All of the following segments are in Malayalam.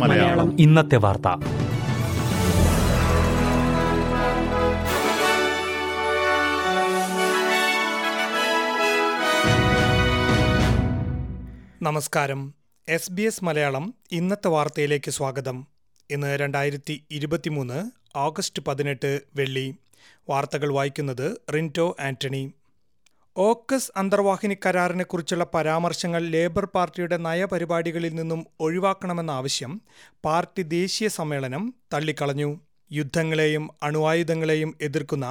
മലയാളം. ഇന്നത്തെ വാർത്ത. നമസ്കാരം. എസ് ബി എസ് മലയാളം ഇന്നത്തെ വാർത്തയിലേക്ക് സ്വാഗതം. ഇന്ന് രണ്ടായിരത്തി ഇരുപത്തിമൂന്ന് ഓഗസ്റ്റ് പതിനെട്ട് വെള്ളി. വാർത്തകൾ വായിക്കുന്നത് റിന്റോ ആന്റണി. ഓക്കസ് അന്തർവാഹിനി കരാറിനെക്കുറിച്ചുള്ള പരാമർശങ്ങൾ ലേബർ പാർട്ടിയുടെ നയപരിപാടികളിൽ നിന്നും ഒഴിവാക്കണമെന്ന ആവശ്യം പാർട്ടി ദേശീയ സമ്മേളനം തള്ളിക്കളഞ്ഞു. യുദ്ധങ്ങളെയും അണുവായുധങ്ങളെയും എതിർക്കുന്ന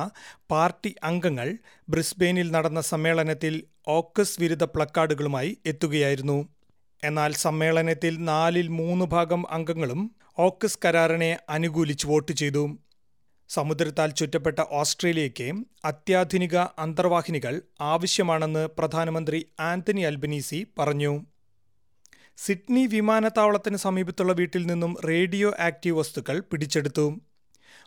പാർട്ടി അംഗങ്ങൾ ബ്രിസ്ബെയിനിൽ നടന്ന സമ്മേളനത്തിൽ ഓക്കസ് വിരുദ്ധ പ്ലക്കാർഡുകളുമായി എത്തുകയായിരുന്നു. എന്നാൽ സമ്മേളനത്തിൽ നാലിൽ മൂന്ന് ഭാഗം അംഗങ്ങളും ഓക്കസ് കരാറിനെ അനുകൂലിച്ച് വോട്ട് ചെയ്തു. സമുദ്രത്താൽ ചുറ്റപ്പെട്ട ഓസ്ട്രേലിയയ്ക്ക് അത്യാധുനിക അന്തർവാഹിനികൾ ആവശ്യമാണെന്ന് പ്രധാനമന്ത്രി ആന്റണി അൽബനീസി പറഞ്ഞു. സിഡ്നി വിമാനത്താവളത്തിന് സമീപത്തുള്ള വീട്ടിൽ നിന്നും റേഡിയോ ആക്റ്റീവ് വസ്തുക്കൾ പിടിച്ചെടുത്തു.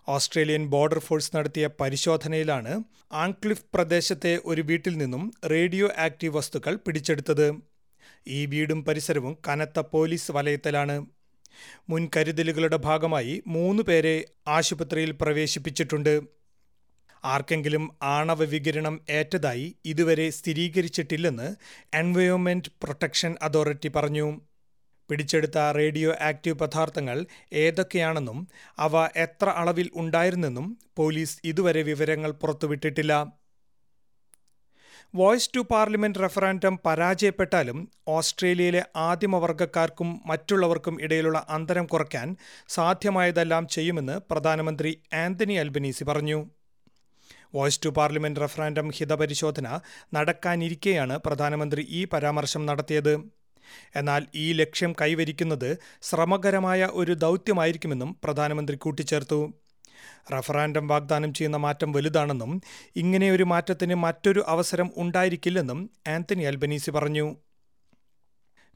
ഓസ്ട്രേലിയൻ ബോർഡർ ഫോഴ്സ് നടത്തിയ പരിശോധനയിലാണ് ആൺക്ലിഫ് പ്രദേശത്തെ ഒരു വീട്ടിൽ നിന്നും റേഡിയോ ആക്റ്റീവ് വസ്തുക്കൾ പിടിച്ചെടുത്തത്. ഈ വീടും പരിസരവും കനത്ത പോലീസ് വലയത്തിലാണ്. മുൻകരുതലുകളുടെ ഭാഗമായി മൂന്ന് പേരെ ആശുപത്രിയിൽ പ്രവേശിപ്പിച്ചിട്ടുണ്ട്. ആർക്കെങ്കിലും ആണവ വികിരണം ഏറ്റതായി ഇതുവരെ സ്ഥിരീകരിച്ചിട്ടില്ലെന്ന് എൻവയോൺമെന്റ് പ്രൊട്ടക്ഷൻ അതോറിറ്റി പറഞ്ഞു. പിടിച്ചെടുത്ത റേഡിയോ ആക്റ്റീവ് പദാർത്ഥങ്ങൾ ഏതൊക്കെയാണെന്നും അവ എത്ര അളവിൽ ഉണ്ടായിരുന്നെന്നും പോലീസ് ഇതുവരെ വിവരങ്ങൾ പുറത്തുവിട്ടിട്ടില്ല. വോയിസ് ടു പാർലമെന്റ് റഫറാൻഡം പരാജയപ്പെട്ടാലും ഓസ്ട്രേലിയയിലെ ആദിമവർഗക്കാർക്കും മറ്റുള്ളവർക്കും ഇടയിലുള്ള അന്തരം കുറയ്ക്കാൻ സാധ്യമായതെല്ലാം ചെയ്യുമെന്ന് പ്രധാനമന്ത്രി ആന്റണി അൽബനീസി പറഞ്ഞു. വോയ്സ് ടു പാർലമെന്റ് റഫറാൻഡം ഹിതപരിശോധന നടക്കാനിരിക്കെയാണ് പ്രധാനമന്ത്രി ഈ പരാമർശം നടത്തിയത്. എന്നാൽ ഈ ലക്ഷ്യം കൈവരിക്കുന്നത് ശ്രമകരമായ ഒരു ദൗത്യമായിരിക്കുമെന്നും പ്രധാനമന്ത്രി കൂട്ടിച്ചേർത്തു. റഫറാൻഡം വാഗ്ദാനം ചെയ്യുന്ന മാറ്റം വലുതാണെന്നും ഇങ്ങനെയൊരു മാറ്റത്തിന് മറ്റൊരു അവസരം ഉണ്ടായിരിക്കില്ലെന്നും ആന്റണി അൽബനീസി പറഞ്ഞു.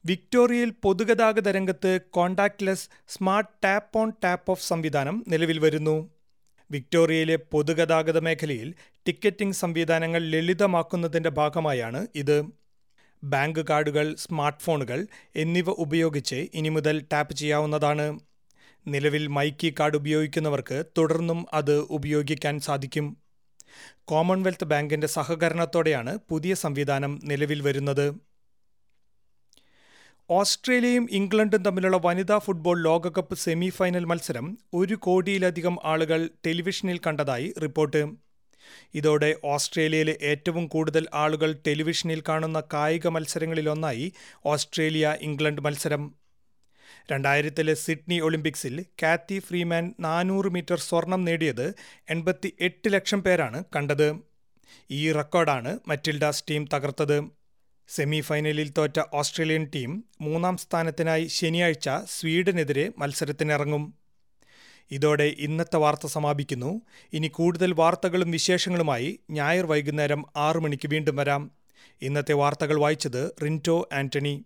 വിക്ടോറിയയിൽ പൊതുഗതാഗത രംഗത്ത് contactless smart tap on tap off സംവിധാനം നിലവിൽ വരുന്നു. വിക്ടോറിയയിലെ പൊതുഗതാഗത മേഖലയിൽ ടിക്കറ്റിംഗ് സംവിധാനങ്ങൾ ലളിതമാക്കുന്നതിന്റെ ഭാഗമായാണ് ഇത്. ബാങ്ക് കാർഡുകൾ സ്മാർട്ട് ഫോണുകൾ എന്നിവ ഉപയോഗിച്ച് ഇനി മുതൽ ടാപ്പ് ചെയ്യാവുന്നതാണ്. നിലവിൽ മൈക്കി കാർഡ് ഉപയോഗിക്കുന്നവർക്ക് തുടർന്നും അത് ഉപയോഗിക്കാൻ സാധിക്കും. കോമൺവെൽത്ത് ബാങ്കിന്റെ സഹകരണത്തോടെയാണ് പുതിയ സംവിധാനം നിലവിൽ വരുന്നത്. ഓസ്ട്രേലിയയും ഇംഗ്ലണ്ടും തമ്മിലുള്ള വനിതാ ഫുട്ബോൾ ലോകകപ്പ് സെമി ഫൈനൽ മത്സരം ഒരു കോടിയിലധികം ആളുകൾ ടെലിവിഷനിൽ കണ്ടതായി റിപ്പോർട്ട്. ഇതോടെ ഓസ്ട്രേലിയയിലെ ഏറ്റവും കൂടുതൽ ആളുകൾ ടെലിവിഷനിൽ കാണുന്ന കായിക മത്സരങ്ങളിലൊന്നായി ഓസ്ട്രേലിയ ഇംഗ്ലണ്ട് മത്സരം. രണ്ടായിരത്തിലെ സിഡ്നി ഒളിമ്പിക്സിൽ കാത്തി ഫ്രീമാൻ നാനൂറ് മീറ്റർ സ്വർണം നേടിയത് എൺപത്തി എട്ട് ലക്ഷം പേരാണ് കണ്ടത്. ഈ റെക്കോർഡാണ് മറ്റിൽഡാസ് ടീം തകർത്തത്. സെമി ഫൈനലിൽ തോറ്റ ഓസ്ട്രേലിയൻ ടീം മൂന്നാം സ്ഥാനത്തിനായി ശനിയാഴ്ച സ്വീഡനെതിരെ മത്സരത്തിനിറങ്ങും. ഇതോടെ ഇന്നത്തെ വാർത്ത സമാപിക്കുന്നു. ഇനി കൂടുതൽ വാർത്തകളും വിശേഷങ്ങളുമായി ഞായർ വൈകുന്നേരം ആറു മണിക്ക് വീണ്ടും വരാം. ഇന്നത്തെ വാർത്തകൾ വായിച്ചത് റിന്റോ ആന്റണി.